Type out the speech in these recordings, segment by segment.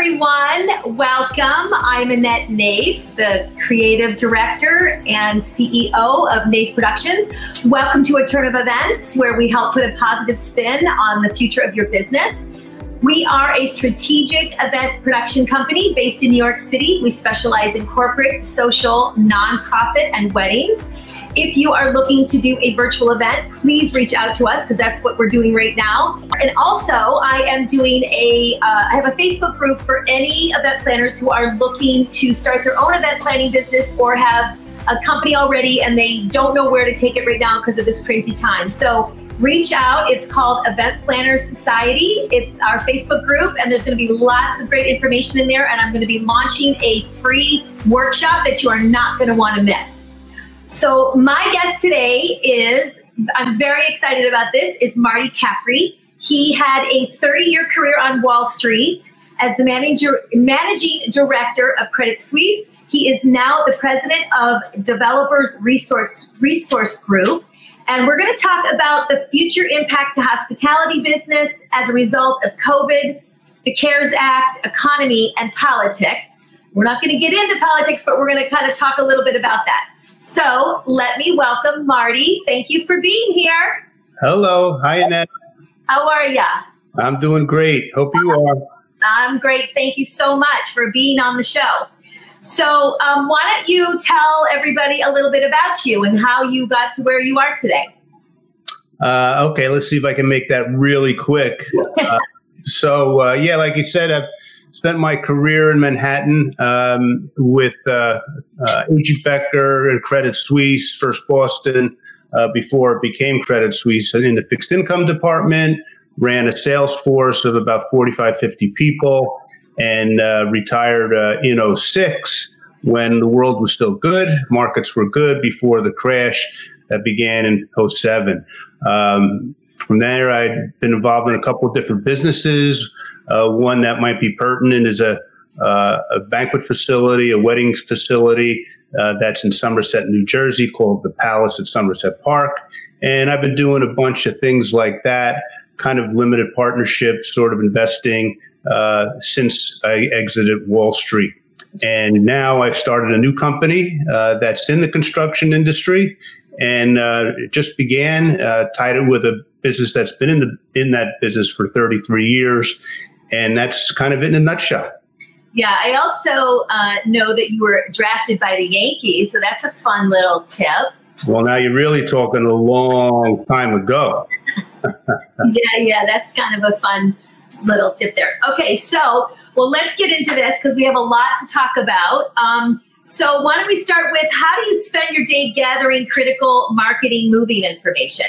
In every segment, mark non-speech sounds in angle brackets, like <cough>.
everyone. Welcome. I'm Annette Naif, the creative director and CEO of Naif Productions. Welcome to a turn of events where we help put a positive spin on the future of your business. We are a strategic event production company based in New York City. We specialize in corporate, social, nonprofit, and weddings. If you are looking to do a virtual event, please reach out to us because that's what we're doing right now. And also, I am doing a. Uh, I have a Facebook group for any event planners who are looking to start their own event planning business or have a company already and they don't know where to take it right now because of this crazy time. So reach out. It's called Event Planners Society. It's our Facebook group, and there's going to be lots of great information in there. And I'm going to be launching a free workshop that you are not going to want to miss. So my guest today is, I'm very excited about this, is Marty Caffrey. He had a 30-year career on Wall Street as the manager, managing director of Credit Suisse. He is now the president of Developers Resource, Resource Group. And we're going to talk about the future impact to hospitality business as a result of COVID, the CARES Act, economy, and politics. We're not going to get into politics, but we're going to kind of talk a little bit about that. So let me welcome Marty. Thank you for being here. Hello. Hi, Annette. How are ya? I'm doing great. Hope you are. I'm great. Thank you so much for being on the show. So, um, why don't you tell everybody a little bit about you and how you got to where you are today? Uh, okay, let's see if I can make that really quick. <laughs> Uh, so, uh, yeah, like you said, I've spent my career in Manhattan um, with uh, uh, Becker and Credit Suisse, First Boston, uh, before it became Credit Suisse, in the fixed income department, ran a sales force of about 45, 50 people, and uh, retired uh, in 06 when the world was still good. Markets were good before the crash that began in 07. Um, from there, I'd been involved in a couple of different businesses. Uh, one that might be pertinent is a, uh, a banquet facility, a weddings facility uh, that's in Somerset, New Jersey, called the Palace at Somerset Park. And I've been doing a bunch of things like that, kind of limited partnerships, sort of investing uh, since I exited Wall Street. And now I've started a new company uh, that's in the construction industry and uh, just began, uh, tied it with a business that's been in the in that business for 33 years, and that's kind of it in a nutshell. Yeah, I also uh, know that you were drafted by the Yankees, so that's a fun little tip. Well, now you're really talking a long time ago. <laughs> yeah, yeah, that's kind of a fun little tip there. Okay, so well, let's get into this because we have a lot to talk about. Um, so, why don't we start with how do you spend your day gathering critical marketing moving information?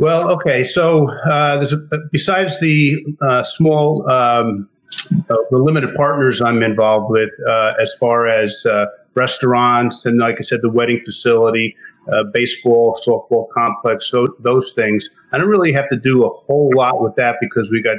Well, okay. So, uh, there's a, besides the uh, small, um, uh, the limited partners I'm involved with, uh, as far as uh, restaurants and, like I said, the wedding facility, uh, baseball, softball complex, so those things. I don't really have to do a whole lot with that because we got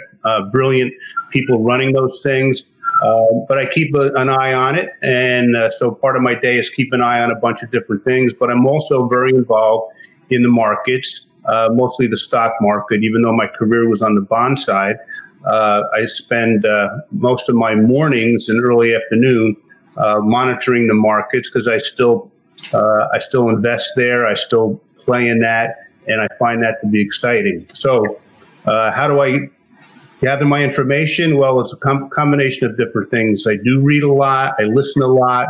brilliant people running those things. Um, but I keep a, an eye on it. And uh, so part of my day is keep an eye on a bunch of different things. But I'm also very involved in the markets, uh, mostly the stock market, even though my career was on the bond side. Uh, I spend uh, most of my mornings and early afternoon uh, monitoring the markets because I still uh, I still invest there. I still play in that, and I find that to be exciting. So, how do I gather my information? Well, it's a com- combination of different things. I do read a lot, I listen a lot,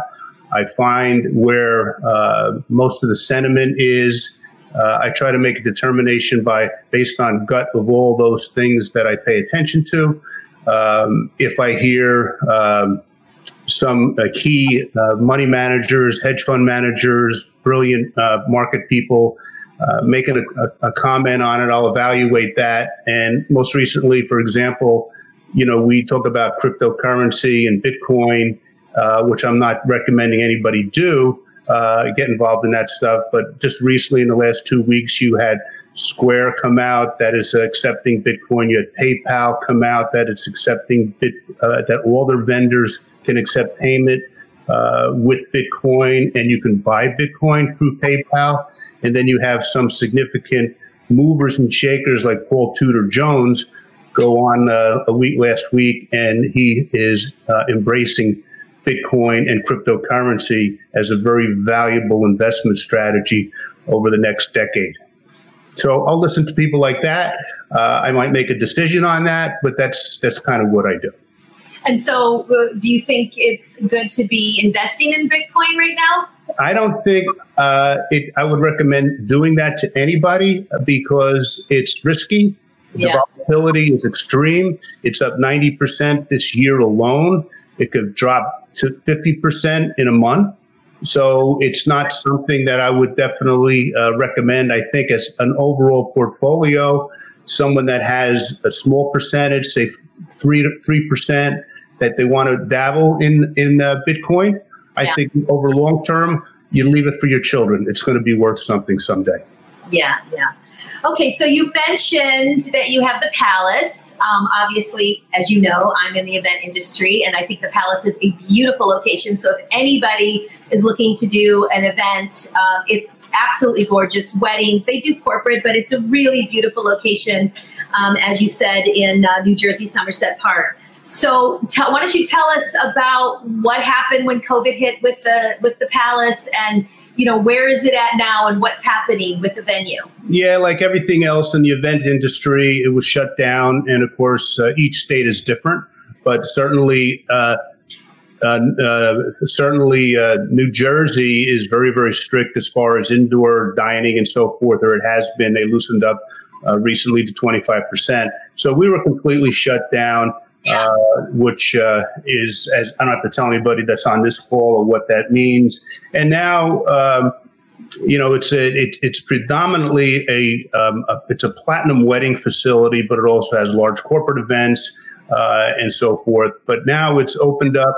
I find where uh, most of the sentiment is. Uh, I try to make a determination by based on gut of all those things that I pay attention to. Um, if I hear um, some uh, key uh, money managers, hedge fund managers, brilliant uh, market people uh, making a, a, comment on it. I'll evaluate that. And most recently, for example, you know, we talk about cryptocurrency and Bitcoin, uh, which I'm not recommending anybody do. Uh, get involved in that stuff. But just recently, in the last two weeks, you had Square come out that is accepting Bitcoin. You had PayPal come out that it's accepting Bit, uh, that all their vendors can accept payment uh, with Bitcoin, and you can buy Bitcoin through PayPal. And then you have some significant movers and shakers like Paul Tudor Jones, go on uh, a week last week, and he is uh, embracing Bitcoin and cryptocurrency as a very valuable investment strategy over the next decade. So I'll listen to people like that. Uh, I might make a decision on that, but that's that's kind of what I do. And so, uh, do you think it's good to be investing in Bitcoin right now? I don't think uh, it, I would recommend doing that to anybody because it's risky. The yeah. volatility is extreme. It's up 90% this year alone. It could drop to 50% in a month. So it's not something that I would definitely uh, recommend. I think as an overall portfolio, someone that has a small percentage, say three to three percent, that they want to dabble in in uh, Bitcoin, I yeah. think over long term, you leave it for your children. It's going to be worth something someday. Yeah, yeah. Okay, so you mentioned that you have the Palace. Um, obviously, as you know, I'm in the event industry, and I think the Palace is a beautiful location. So if anybody is looking to do an event, uh, it's absolutely gorgeous. Weddings, they do corporate, but it's a really beautiful location, um, as you said, in uh, New Jersey, Somerset Park. So, why don't you tell us about what happened when COVID hit with the with the Palace and you know, where is it at now and what's happening with the venue? Yeah, like everything else in the event industry, it was shut down. And of course, uh, each state is different, but certainly, uh, uh, uh certainly, uh, New Jersey is very, very strict as far as indoor dining and so forth, or it has been. They loosened up uh, recently to 25%. So we were completely shut down yeah. uh, which uh, is, as I don't have to tell anybody that's on this call or what that means. And now, um, you know, it's a, it, it's predominantly a, um, a, it's a platinum wedding facility, but it also has large corporate events uh, and so forth. But now it's opened up.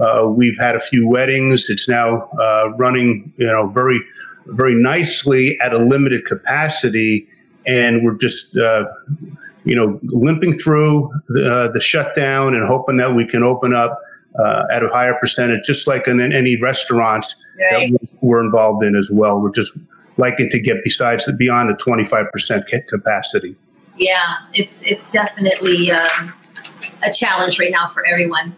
Uh, we've had a few weddings. It's now uh, running, you know, very, very nicely at a limited capacity, and we're just uh, you know, limping through the, uh, the shutdown and hoping that we can open up uh, at a higher percentage, just like in, in any restaurants right. that we're involved in as well. We're just liking to get besides beyond the 25% capacity. Yeah, it's it's definitely um, a challenge right now for everyone.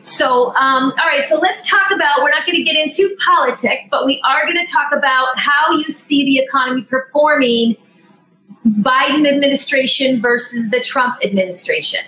So, um, all right, so let's talk about, we're not going to get into politics, but we are going to talk about how you see the economy performing Biden administration versus the Trump administration?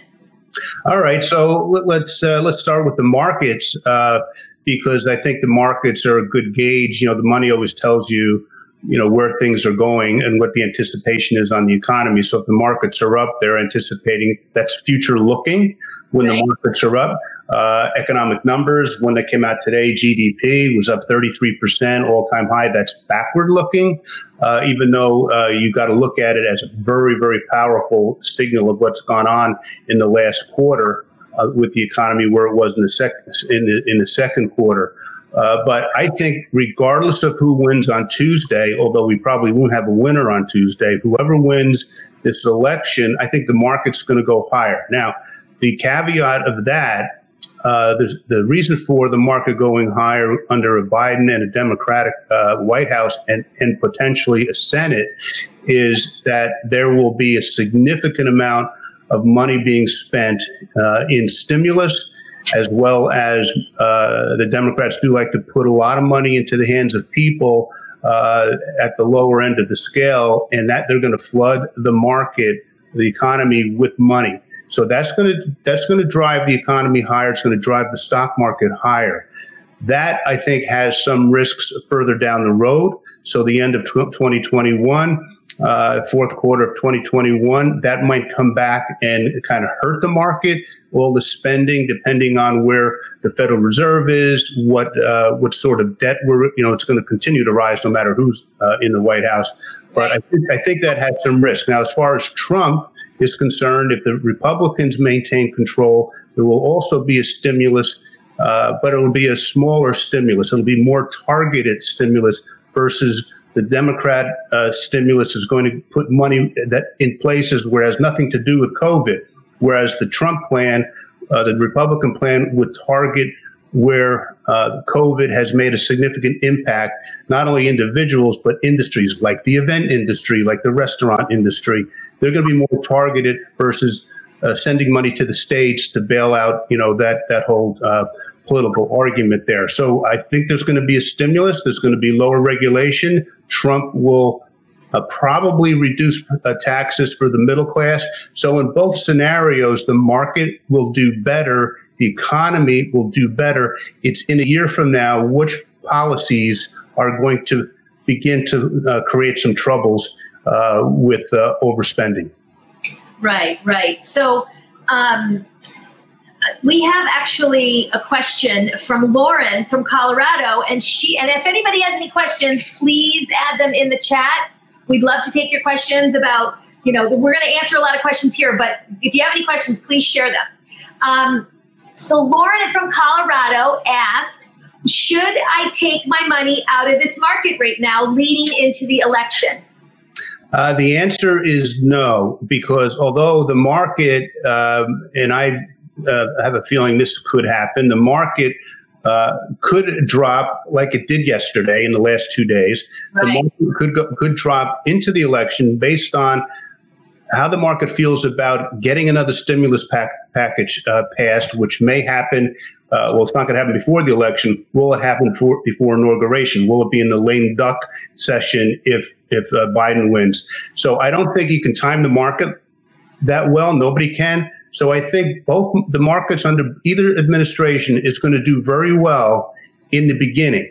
All right, so let's uh, let's start with the markets uh, because I think the markets are a good gauge. You know, the money always tells you you know where things are going and what the anticipation is on the economy. So if the markets are up, they're anticipating that's future looking. When right. the markets are up, uh, economic numbers when they came out today, GDP was up 33 percent, all time high. That's backward looking, uh, even though uh, you got to look at it as a very very powerful signal of what's gone on in the last quarter uh, with the economy where it was in the second in the in the second quarter. Uh, but I think, regardless of who wins on Tuesday, although we probably won't have a winner on Tuesday, whoever wins this election, I think the market's going to go higher. Now, the caveat of that, uh, the, the reason for the market going higher under a Biden and a Democratic uh, White House and, and potentially a Senate is that there will be a significant amount of money being spent uh, in stimulus as well as uh, the Democrats do like to put a lot of money into the hands of people uh, at the lower end of the scale, and that they're going to flood the market, the economy with money. So that's going to that's going to drive the economy higher. It's going to drive the stock market higher. That I think has some risks further down the road. So the end of 2021 uh, fourth quarter of 2021, that might come back and kind of hurt the market. All the spending, depending on where the Federal Reserve is, what uh, what sort of debt we're, you know, it's going to continue to rise no matter who's uh, in the White House. But I think, I think that has some risk. Now, as far as Trump is concerned, if the Republicans maintain control, there will also be a stimulus, uh, but it will be a smaller stimulus. It'll be more targeted stimulus versus the Democrat uh, stimulus is going to put money that in places where it has nothing to do with COVID, whereas the Trump plan, uh, the Republican plan, would target where uh, COVID has made a significant impact, not only individuals, but industries like the event industry, like the restaurant industry. They're going to be more targeted versus uh, sending money to the states to bail out, you know, that that whole uh, political argument there. So I think there's going to be a stimulus. There's going to be lower regulation. Trump will uh, probably reduce uh, taxes for the middle class. So in both scenarios, the market will do better. The economy will do better. It's in a year from now which policies are going to begin to uh, create some troubles uh, with uh, overspending. Right, right. So um, we have actually a question from Lauren from Colorado, and she and if anybody has any questions, please add them in the chat. We'd love to take your questions about, you know, we're going to answer a lot of questions here, but if you have any questions, please share them. Um, so Lauren from Colorado asks, should I take my money out of this market right now leading into the election? Uh, the answer is no, because although the market, um, and I uh, have a feeling this could happen, the market uh, could drop like it did yesterday in the last two days. Right. The market could go, could drop into the election based on how the market feels about getting another stimulus pack, package uh, passed, which may happen. Uh, well, it's not going to happen before the election. Will it happen for, before inauguration? Will it be in the lame duck session if if uh, Biden wins? So I don't think you can time the market that well. Nobody can. So I think both the markets under either administration is going to do very well in the beginning.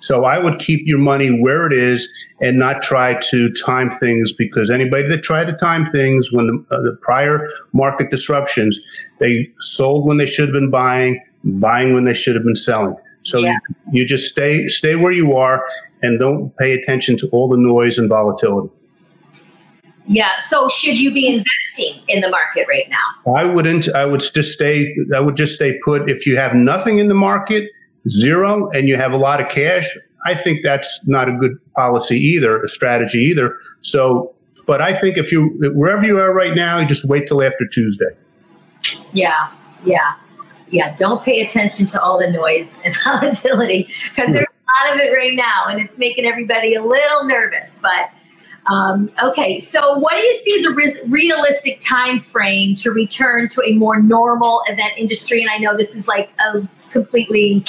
So I would keep your money where it is and not try to time things because anybody that tried to time things when the, uh, the prior market disruptions, they sold when they should have been buying, buying when they should have been selling. So yeah. you, you just stay stay where you are and don't pay attention to all the noise and volatility. Yeah. So should you be investing in the market right now? I wouldn't. I would just stay. I would just stay put. If you have nothing in the market, zero and you have a lot of cash, I think that's not a good policy either, a strategy either. So, but I think if you, wherever you are right now, you just wait till after Tuesday. Yeah, yeah, yeah. Don't pay attention to all the noise and <laughs> volatility because there's a lot of it right now and it's making everybody a little nervous. But um, okay, so what do you see as a re- realistic time frame to return to a more normal event industry? And I know this is like a completely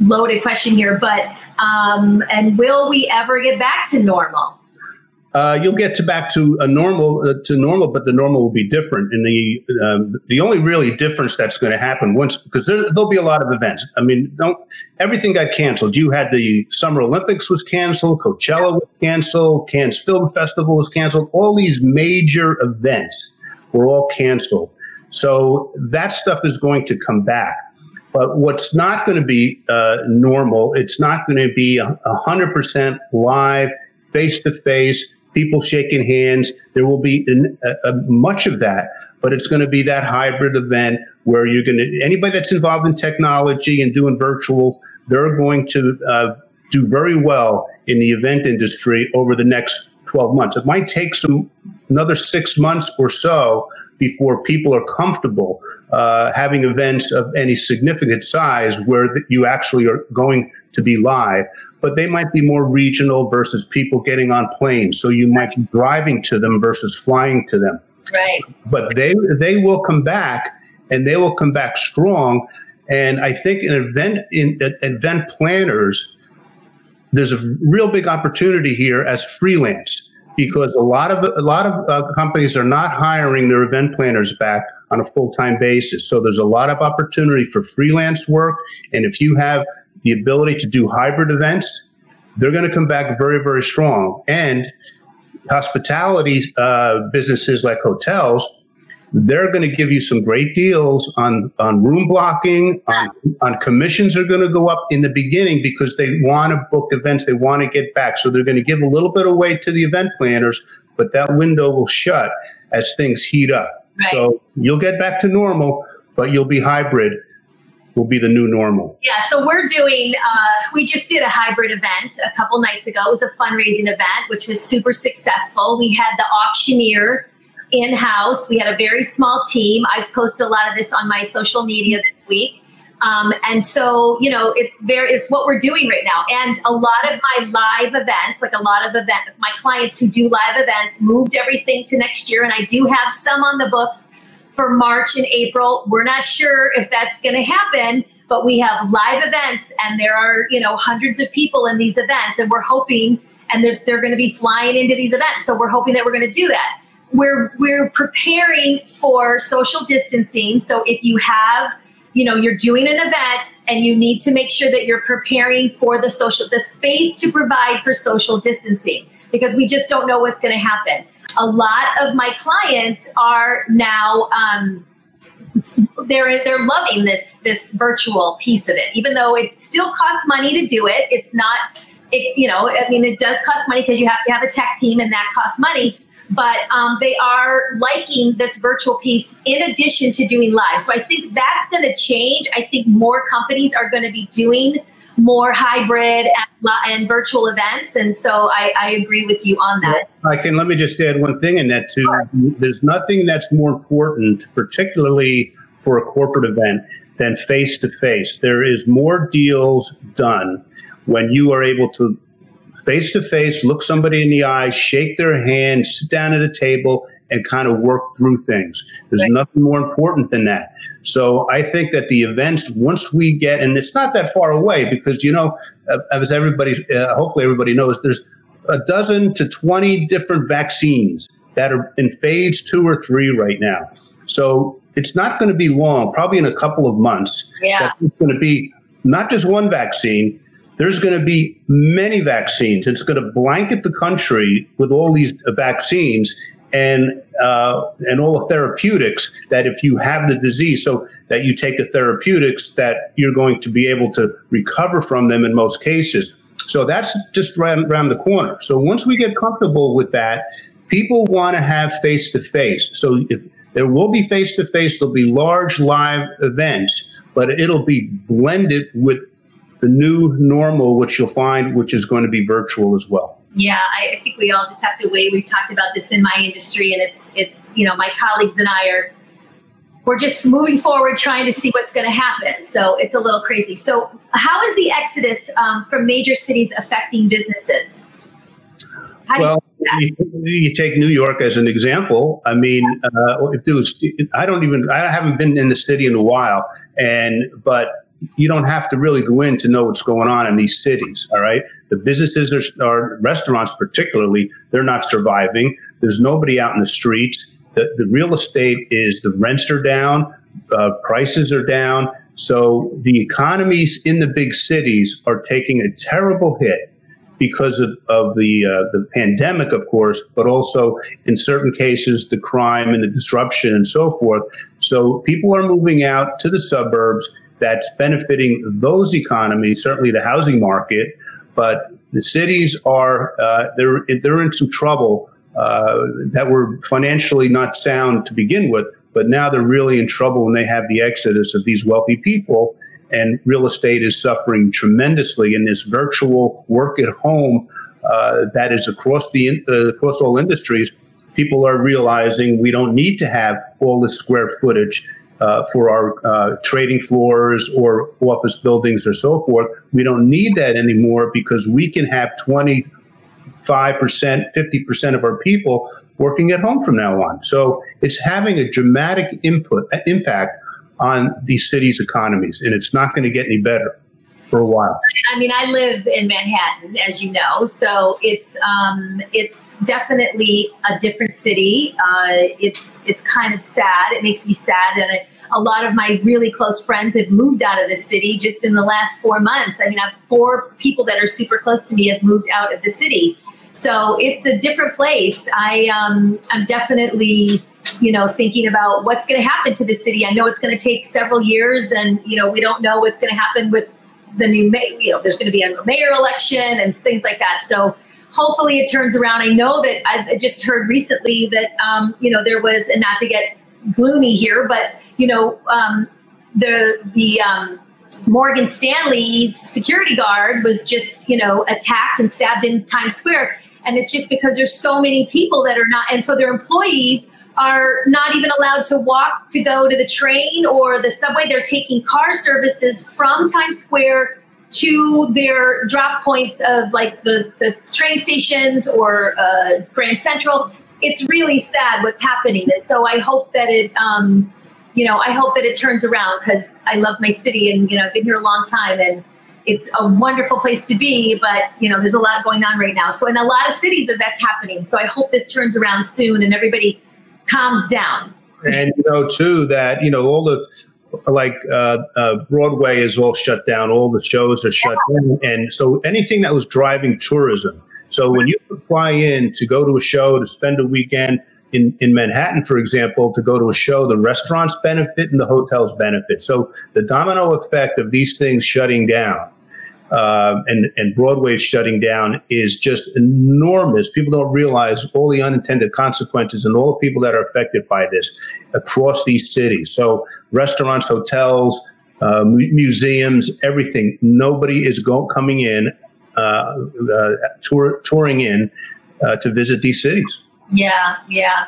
loaded question here, but um, and will we ever get back to normal? Uh, you'll get to back to a normal uh, to normal, but the normal will be different. And the um, the only really difference that's going to happen once because there, will be a lot of events. I mean, don't everything got canceled. You had the Summer Olympics was canceled, Coachella was canceled, Cannes Film Festival was canceled. All these major events were all canceled. So that stuff is going to come back. But what's not going to be uh, normal, it's not going to be 100% live, face to face, people shaking hands. There will be in, uh, much of that, but it's going to be that hybrid event where you're going to, anybody that's involved in technology and doing virtual, they're going to uh, do very well in the event industry over the next 12 months. It might take some another six months or so before people are comfortable uh, having events of any significant size where you actually are going to be live. But they might be more regional versus people getting on planes. So you might be driving to them versus flying to them. Right. But they they will come back and they will come back strong. And I think an event in event planners there's a real big opportunity here as freelance because a lot of a lot of uh, companies are not hiring their event planners back on a full-time basis. So there's a lot of opportunity for freelance work and if you have the ability to do hybrid events, they're going to come back very very strong. And hospitality uh, businesses like hotels they're going to give you some great deals on, on room blocking, on, on commissions are going to go up in the beginning because they want to book events, they want to get back. So they're going to give a little bit away to the event planners, but that window will shut as things heat up. Right. So you'll get back to normal, but you'll be hybrid will be the new normal. Yeah, so we're doing, uh, we just did a hybrid event a couple nights ago. It was a fundraising event, which was super successful. We had the auctioneer in house. We had a very small team. I've posted a lot of this on my social media this week. Um, and so, you know, it's very, it's what we're doing right now. And a lot of my live events, like a lot of event, my clients who do live events moved everything to next year. And I do have some on the books for March and April. We're not sure if that's going to happen, but we have live events and there are, you know, hundreds of people in these events and we're hoping and they're, they're going to be flying into these events. So we're hoping that we're going to do that. We're, we're preparing for social distancing. So if you have, you know, you're doing an event and you need to make sure that you're preparing for the social, the space to provide for social distancing because we just don't know what's going to happen. A lot of my clients are now, um, they're they're loving this this virtual piece of it even though it still costs money to do it it's not it's you know i mean it does cost money because you have to have a tech team and that costs money but um, they are liking this virtual piece in addition to doing live so i think that's going to change i think more companies are going to be doing more hybrid and, and, virtual events and so I, I, agree with you on that i can let me just add one thing in that too sure. there's nothing that's more important particularly for a corporate event than face to face. There is more deals done when you are able to face to face look somebody in the eye, shake their hand, sit down at a table, and kind of work through things. There's right. nothing more important than that. So I think that the events, once we get, and it's not that far away because, you know, uh, as everybody, uh, hopefully everybody knows, there's a dozen to 20 different vaccines that are in phase two or three right now. So it's not going to be long, probably in a couple of months. Yeah. It's going to be not just one vaccine. There's going to be many vaccines. It's going to blanket the country with all these vaccines and uh, and all the therapeutics that if you have the disease, so that you take the therapeutics that you're going to be able to recover from them in most cases. So that's just around, around the corner. So once we get comfortable with that, people want to have face to face. So if there will be face to face, there'll be large live events, but it'll be blended with the new normal, which you'll find, which is going to be virtual as well. Yeah, I, think we all just have to wait. We've talked about this in my industry, and it's it's you know my colleagues and I are we're just moving forward, trying to see what's going to happen. So it's a little crazy. So how is the exodus um, from major cities affecting businesses? How well, you, you, take New York as an example. I mean, uh, if was, I don't even, I haven't been in the city in a while, and but you don't have to really go in to know what's going on in these cities. All right, the businesses are, are restaurants, particularly, they're not surviving. There's nobody out in the streets. The, the real estate is the rents are down, uh, prices are down. So the economies in the big cities are taking a terrible hit because of, of the uh, the pandemic, of course, but also in certain cases the crime and the disruption and so forth. So people are moving out to the suburbs. That's benefiting those economies, certainly the housing market, but the cities are uh, they're they're in some trouble uh, that were financially not sound to begin with, but now they're really in trouble when they have the exodus of these wealthy people and real estate is suffering tremendously in this virtual work at home uh, that is across the uh, across all industries. People are realizing we don't need to have all this square footage uh, for our uh, trading floors or office buildings or so forth. We don't need that anymore because we can have 25%, 50% of our people working at home from now on. So it's having a dramatic input impact on these cities' economies, and it's not going to get any better for a while. I mean, I live in Manhattan, as you know, so it's um, it's definitely a different city. Uh, it's it's kind of sad. It makes me sad, that a lot of my really close friends have moved out of the city just in the last four months. I mean, I have four people that are super close to me have moved out of the city, so it's a different place. I um, I'm definitely you know, thinking about what's going to happen to the city. I know it's going to take several years, and you know, we don't know what's going to happen with the new mayor. You know, there's going to be a mayor election and things like that. So hopefully, it turns around. I know that I just heard recently that um, you know there was, and not to get gloomy here, but you know, um, the the um, Morgan Stanley's security guard was just you know attacked and stabbed in Times Square. And it's just because there's so many people that are not, and so their employees are not even allowed to walk to go to the train or the subway. They're taking car services from Times Square to their drop points of like the, the train stations or uh, Grand Central. it's really sad what's happening. And so I hope that it, um, you know, I hope that it turns around because I love my city and, you know, I've been here a long time and it's a wonderful place to be, but, you know, there's a lot going on right now. So in a lot of cities that's happening. So I hope this turns around soon and everybody calms down. And, you know, too, that, you know, all the, like uh, uh, Broadway is all shut down, all the shows are shut yeah. down. And so anything that was driving tourism, so when you fly in to go to a show, to spend a weekend in, in Manhattan, for example, to go to a show, the restaurants benefit and the hotels benefit. So the domino effect of these things shutting down uh, and, and Broadway shutting down is just enormous. People don't realize all the unintended consequences and all the people that are affected by this across these cities. So restaurants, hotels, uh, museums, everything. Nobody is go- coming in uh, uh, tour, touring in uh, to visit these cities. Yeah, yeah.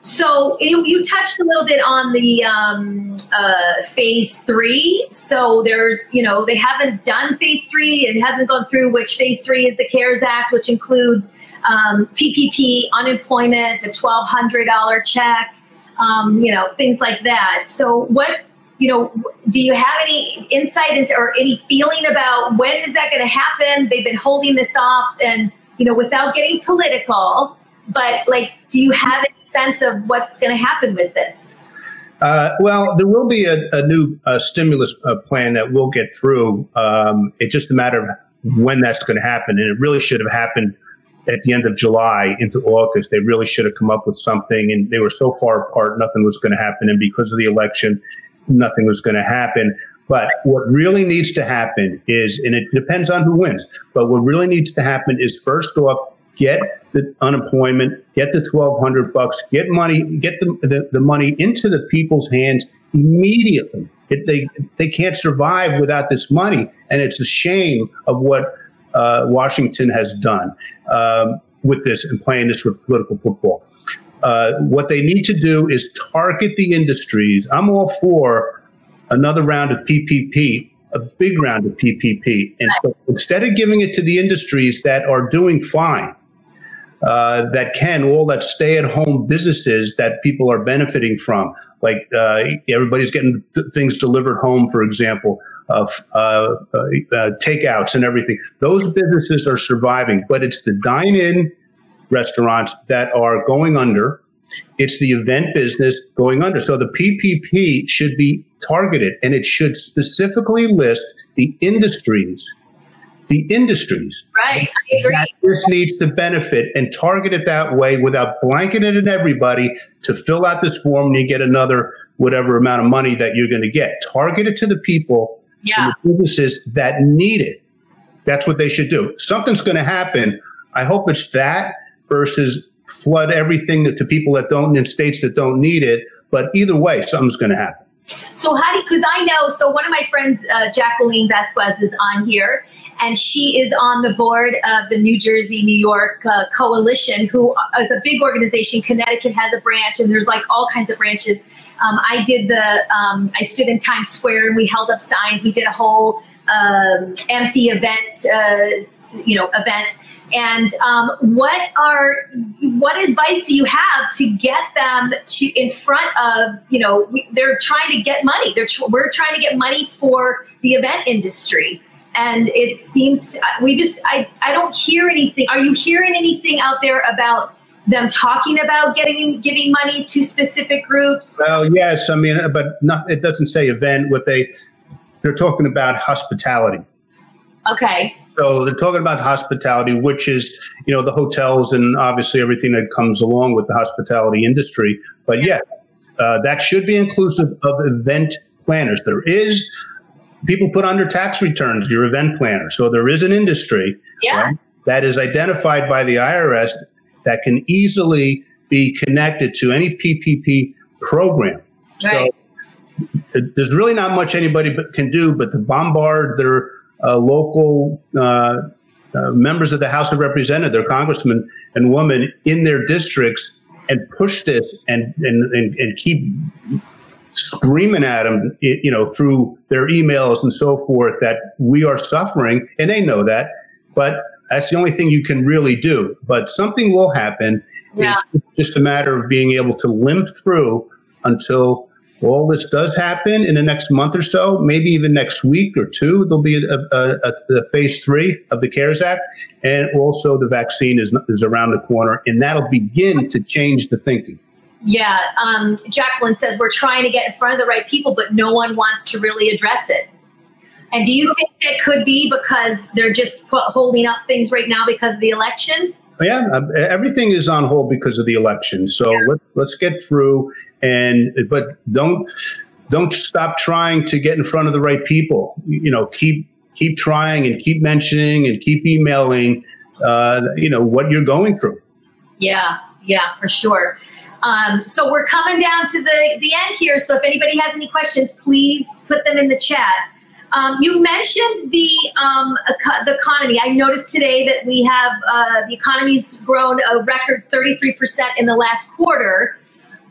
So you, you, touched a little bit on the um, uh, phase three. So there's, you know, they haven't done phase three. It hasn't gone through. Which phase three is the CARES Act, which includes um, PPP, unemployment, the twelve hundred dollar check, um, you know, things like that. So what you know, do you have any insight into or any feeling about when is that going to happen? They've been holding this off, and you know, without getting political, but like, do you have any sense of what's going to happen with this? Uh, well, there will be a, a new uh, stimulus uh, plan that will get through. Um, it's just a matter of when that's going to happen, and it really should have happened at the end of July into August. They really should have come up with something, and they were so far apart, nothing was going to happen. And because of the election, nothing was going to happen. But what really needs to happen is, and it depends on who wins, but what really needs to happen is first off, get the unemployment, get the 1200 bucks, get money, get the, the, the money into the people's hands immediately. It, they, they can't survive without this money. And it's a shame of what uh, Washington has done um, with this and playing this with political football. Uh, what they need to do is target the industries. I'm all for another round of PPP, a big round of PPP. And so instead of giving it to the industries that are doing fine, uh, that can all that stay at home businesses that people are benefiting from. Like uh, everybody's getting th- things delivered home for example of uh, uh, uh, takeouts and everything. Those businesses are surviving but it's the dine-in restaurants that are going under. It's the event business going under. So the ppp should be targeted and it should specifically list the industries the industries. Right, I agree. this needs to benefit and target it that way without blanketing it everybody to fill out this form and you get another whatever amount of money that you're going to get. Target it to the people, yeah. the businesses that need it. That's what they should do. Something's going to happen. I hope it's that versus flood everything to people that don't in states that don't need it. But either way, something's going to happen. So how do because I know so one of my friends uh, Jacqueline Vasquez is on here and she is on the board of the New Jersey New York uh, coalition who is a big organization. Connecticut has a branch and there's like all kinds of branches. Um, I did the um, I stood in Times Square and we held up signs. We did a whole um, empty event uh, you know event. And um, what are what advice do you have to get them to in front of you know we, they're trying to get money. They're we're trying to get money for the event industry and it seems to, we just I, I don't hear anything. Are you hearing anything out there about them talking about getting giving money to specific groups? Well yes i mean but not, it doesn't say event what they they're talking about hospitality. Okay. So they're talking about hospitality, which is, you know, the hotels and obviously everything that comes along with the hospitality industry. But yeah, uh, that should be inclusive of event planners. There is people put under tax returns your event planner. So there is an industry yeah. right, that is identified by the IRS that can easily be connected to any PPP program. Right. So there's really not much anybody can do but to bombard their uh, local uh, uh, members of the House of Representatives, their congressmen and women in their districts, and push this and and and, and keep screaming at them, you know, through their emails and so forth that we are suffering, and they know that. But That's the only thing you can really do. But something will happen. Yeah. It's just a matter of being able to limp through until all this does happen in the next month or so, maybe even next week or two. There'll be a, a, a, a phase three of the CARES Act, and also the vaccine is is around the corner, and that'll begin to change the thinking. Yeah, um, Jacqueline says we're trying to get in front of the right people, but no one wants to really address it. And do you think it could be because they're just put, holding up things right now because of the election? Yeah, uh, everything is on hold because of the election. So Yeah. let, let's get through, and but don't don't stop trying to get in front of the right people. You know, keep keep trying and keep mentioning and keep emailing. Uh, you know what you're going through. Yeah, yeah, for sure. Um, so we're coming down to the, the end here. So if anybody has any questions, please put them in the chat. Um, you mentioned the um, the economy. I noticed today that we have uh, the economy's grown a record 33% in the last quarter.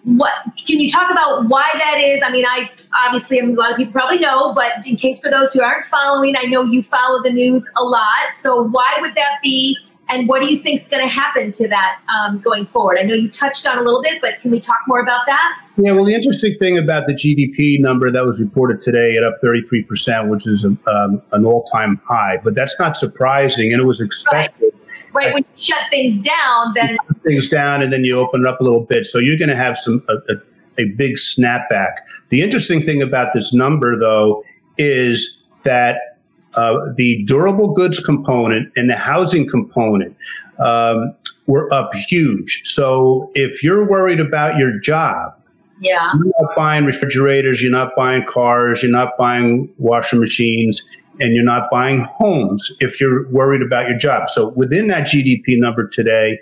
What can you talk about why that is? I mean, I obviously a lot of people probably know, but in case for those who aren't following, I know you follow the news a lot. So why would that be? And what do you think is going to happen to that um, going forward? I know you touched on a little bit, but can we talk more about that? Yeah, well, the interesting thing about the GDP number that was reported today at up 33%, which is um, an all time high, but that's not surprising, and it was expected. Right when you shut things down, then things down and then you open it up a little bit. So you're going to have some a, a, a big snapback. The interesting thing about this number, though, is that uh, the durable goods component and the housing component um, were up huge. So if you're worried about your job, yeah, you're not buying refrigerators, you're not buying cars, you're not buying washing machines, and you're not buying homes if you're worried about your job. So within that GDP number today,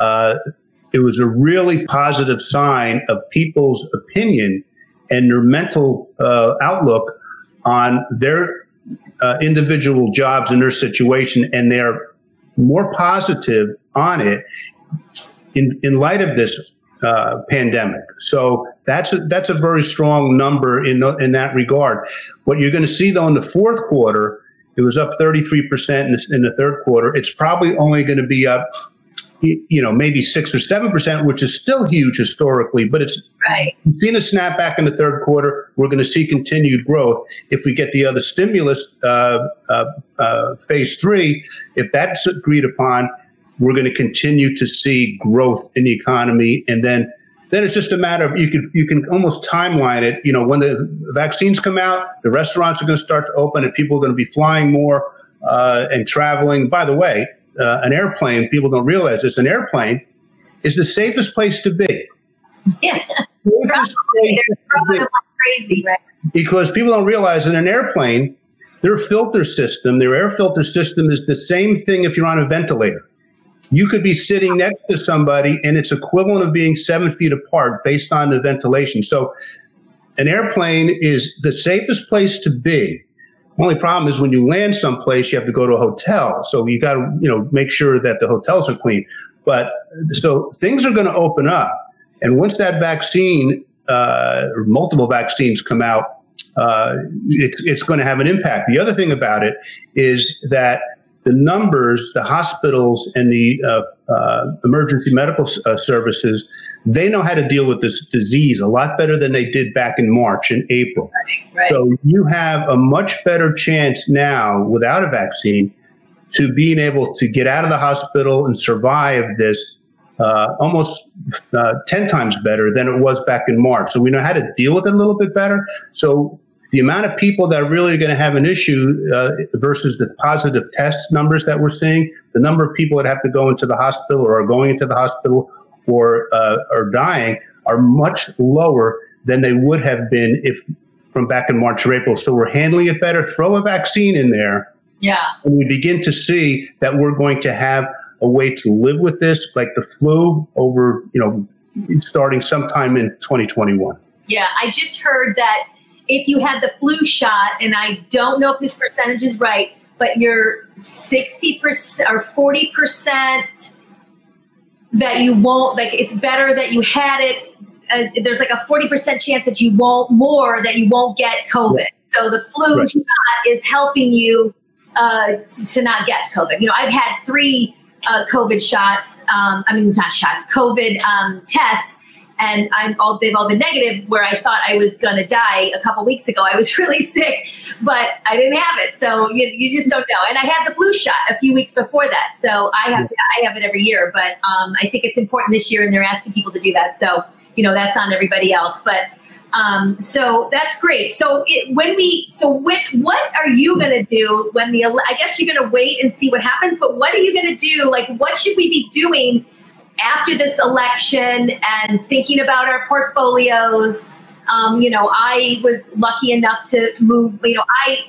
uh, it was a really positive sign of people's opinion and their mental uh, outlook on their uh, individual jobs and their situation, and they're more positive on it in, in light of this uh, pandemic. So that's a, that's a very strong number in in that regard. What you're going to see though in the fourth quarter, it was up 33 percent in, the- in the third quarter. It's probably only going to be up, you know, maybe six or seven percent, which is still huge historically, but it's right. We've seen a snapback in the third quarter. We're going to see continued growth if we get the other stimulus, uh, uh, uh, phase three. If that's agreed upon, we're going to continue to see growth in the economy, and then then it's just a matter of you can you can almost timeline it. You know, when the vaccines come out, the restaurants are going to start to open, and people are going to be flying more uh, and traveling. By the way, uh, an airplane. People don't realize this. An airplane is the safest place to be. <laughs> Yeah, Safest they're to throwing be them like crazy, right? because people don't realize in an airplane, their filter system, their air filter system is the same thing if you're on a ventilator. You could be sitting next to somebody and it's equivalent of being seven feet apart based on the ventilation. So an airplane is the safest place to be. Only problem is when you land someplace, you have to go to a hotel. So you got to, you know, make sure that the hotels are clean. But so things are going to open up. And once that vaccine, uh, multiple vaccines come out, uh, it's, it's going to have an impact. The other thing about it is that the numbers, the hospitals and the uh, uh, emergency medical uh, services, they know how to deal with this disease a lot better than they did back in March and April. Right. So you have a much better chance now without a vaccine to being able to get out of the hospital and survive this uh, almost uh, 10 times better than it was back in March. So we know how to deal with it a little bit better. So the amount of people that are really going to have an issue uh, versus the positive test numbers that we're seeing, the number of people that have to go into the hospital or are going into the hospital or uh, are dying are much lower than they would have been if from back in March or April. So we're handling it better. Throw a vaccine in there yeah, and we begin to see that we're going to have a way to live with this, like the flu, over you know, starting sometime in 2021. yeah. I just heard that if you had the flu shot, and I don't know if this percentage is right, but you're 60% or 40% that you won't, like, it's better that you had it. Uh, there's like a 40% chance that you won't, more that you won't get COVID. So the flu Right. shot is helping you uh, to, to not get COVID. You know, I've had three uh, COVID shots. Um, I mean, not shots, COVID um, tests, and I'm all they've all been negative. Where I thought I was gonna die a couple weeks ago. I was <laughs> really sick, but I didn't have it. So you, you just don't know. And I had the flu shot a few weeks before that. So I have to, I have it every year. But um, I think it's important this year, and they're asking people to do that. So you know that's on everybody else. But um, so that's great. So it, when we, so what, what are you going to do when the, I guess you're going to wait and see what happens, but what are you going to do? Like, what should we be doing after this election and thinking about our portfolios? Um, you know, I was lucky enough to move, you know, I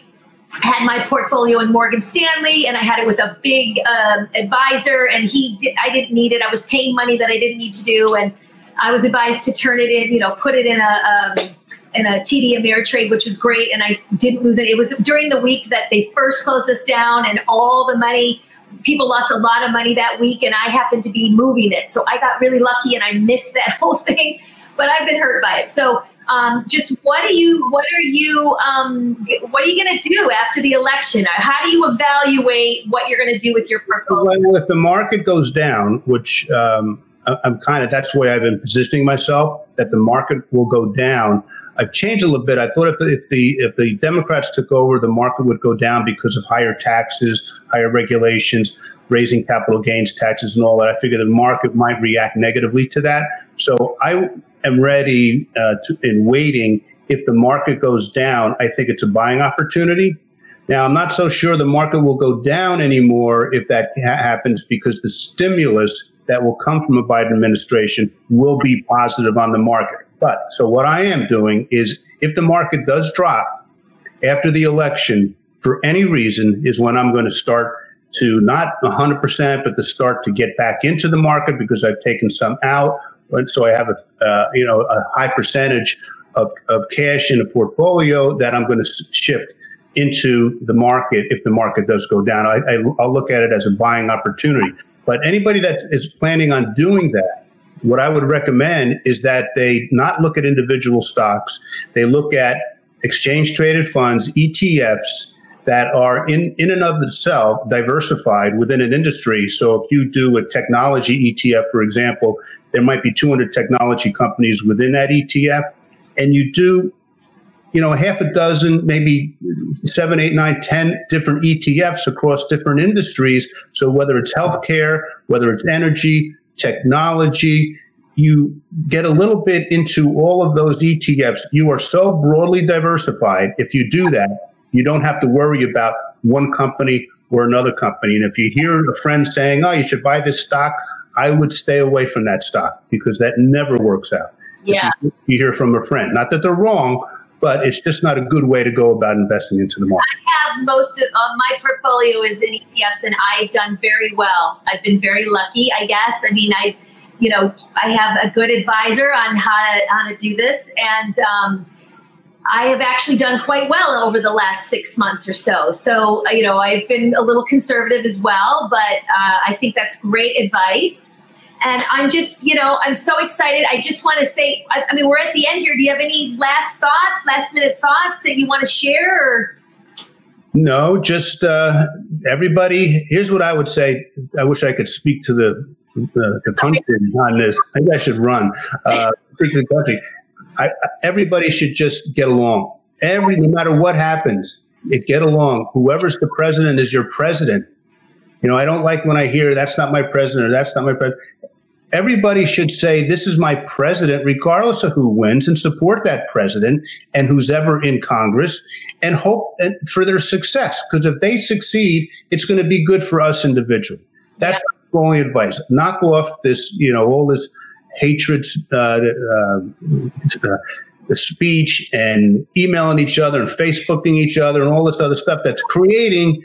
had my portfolio in Morgan Stanley and I had it with a big um, advisor and he did, I didn't need it. I was paying money that I didn't need to do. And I was advised to turn it in, you know, put it in a um, in a TD Ameritrade, which was great, and I didn't lose it. It was during the week that they first closed us down, and all the money. People lost a lot of money that week, and I happened to be moving it, so I got really lucky, and I missed that <laughs> whole thing. But I've been hurt by it. So, um, just what are you? What are you? Um, what are you going to do after the election? How do you evaluate what you're going to do with your portfolio? Well, if the market goes down, which um, I'm kind of that's the way I've been positioning myself that the market will go down. I've changed a little bit. I thought if the, if the if the Democrats took over, the market would go down because of higher taxes, higher regulations, raising capital gains taxes, and all that. I figure the market might react negatively to that. So I am ready uh, to, in waiting. If the market goes down, I think it's a buying opportunity. Now, I'm not so sure the market will go down anymore if that ha- happens because the stimulus that will come from a Biden administration will be positive on the market. But so what I am doing is if the market does drop after the election for any reason is when I'm going to start to not 100%, but to start to get back into the market because I've taken some out. and So I have a, uh, you know, a high percentage of, of cash in a portfolio that I'm going to shift into the market if the market does go down. I, I, I'll look at it as a buying opportunity. But anybody that is planning on doing that, what I would recommend is that they not look at individual stocks. They look at exchange traded funds, ETFs that are in, in and of itself diversified within an industry. So if you do a technology ETF, for example, there might be 200 technology companies within that ETF. And you do you know, half a dozen, maybe seven, eight, nine, ten different ETFs across different industries. So whether it's healthcare, whether it's energy, technology, you get a little bit into all of those ETFs. You are so broadly diversified. If you do that, you don't have to worry about one company or another company. And if you hear a friend saying, oh, you should buy this stock, I would stay away from that stock because that never works out. Yeah. You hear from a friend. Not that they're wrong, but it's just not a good way to go about investing into the market. I have most of uh, my portfolio is in ETFs, and I've done very well. I've been very lucky, I guess. I mean, I, you know, I have a good advisor on how to how to do this, and um, I have actually done quite well over the last six months or so. So, uh, you know, I've been a little conservative as well, but uh, I think that's great advice. And I'm just, you know, I'm so excited. I just want to say, I, I, mean, we're at the end here. Do you have any last thoughts, last minute thoughts that you want to share? Or? No, just uh, everybody. Here's what I would say. I wish I could speak to the the, the country on this. Maybe I should run. Uh, speak to the country. I, everybody should just get along. Every, no matter what happens, it get along. Whoever's the president is your president. You know, I don't like when I hear that's not my president or that's not my president everybody should say, This is my president, regardless of who wins, and support that president and who's ever in Congress and hope for their success. Because if they succeed, it's going to be good for us individually. That's my only advice. Knock off this, you know, all this hatred, uh, uh, uh, the speech and emailing each other and Facebooking each other and all this other stuff that's creating.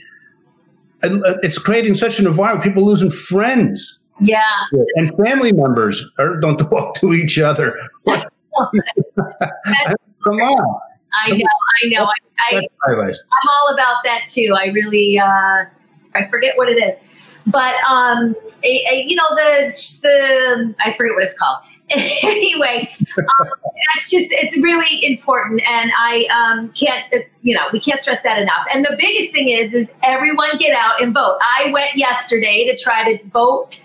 Uh, it's creating such an environment. People losing friends yeah. And family members are, don't <laughs> talk to each other. <laughs> Come on. I know, I know. I, I, am all about that too. I really, uh, I forget what it is, but um, a, a, you know the the I forget what it's called. <laughs> anyway, um, that's just it's really important, and I um, can't uh, you know we can't stress that enough. And the biggest thing is is everyone get out and vote. I went yesterday to try to vote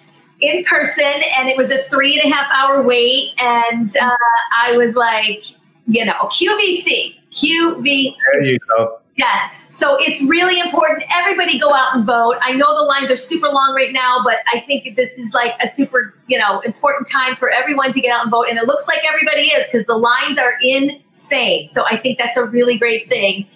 in person, and it was a three and a half hour wait, and uh, I was like, you know, QVC, QVC. There you go. Yes. So it's really important. Everybody go out and vote. I know the lines are super long right now, but I think this is like a super, you know, important time for everyone to get out and vote. And it looks like everybody is because the lines are insane. So I think that's a really great thing.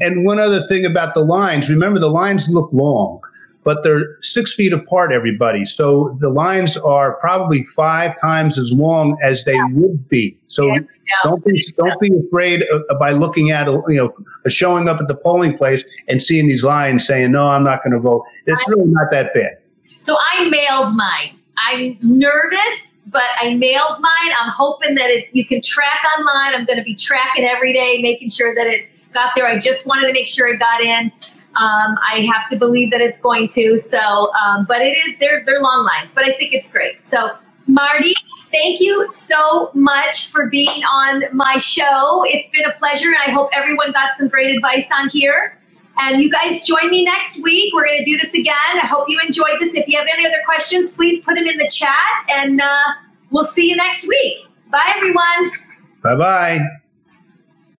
And one other thing about the lines, remember the lines look long but they're six feet apart, everybody. So the lines are probably five times as long as they yeah. would be. So yeah, don't be don't be afraid of, of, by looking at you know showing up at the polling place and seeing these lines saying no, I'm not going to vote. It's I, really not that bad. So I mailed mine. I'm nervous. But I mailed mine. I'm hoping that it's you can track online. I'm going to be tracking every day, making sure that it got there. I just wanted to make sure it got in. Um, I have to believe that it's going to. So, um, but it is they're they're long lines, but I think it's great. So, Marty, thank you so much for being on my show. It's been a pleasure, and I hope everyone got some great advice on here. And you guys join me next week. We're going to do this again. I hope you enjoyed this. If you have any other questions, please put them in the chat, and uh, we'll see you next week. Bye, everyone. Bye bye.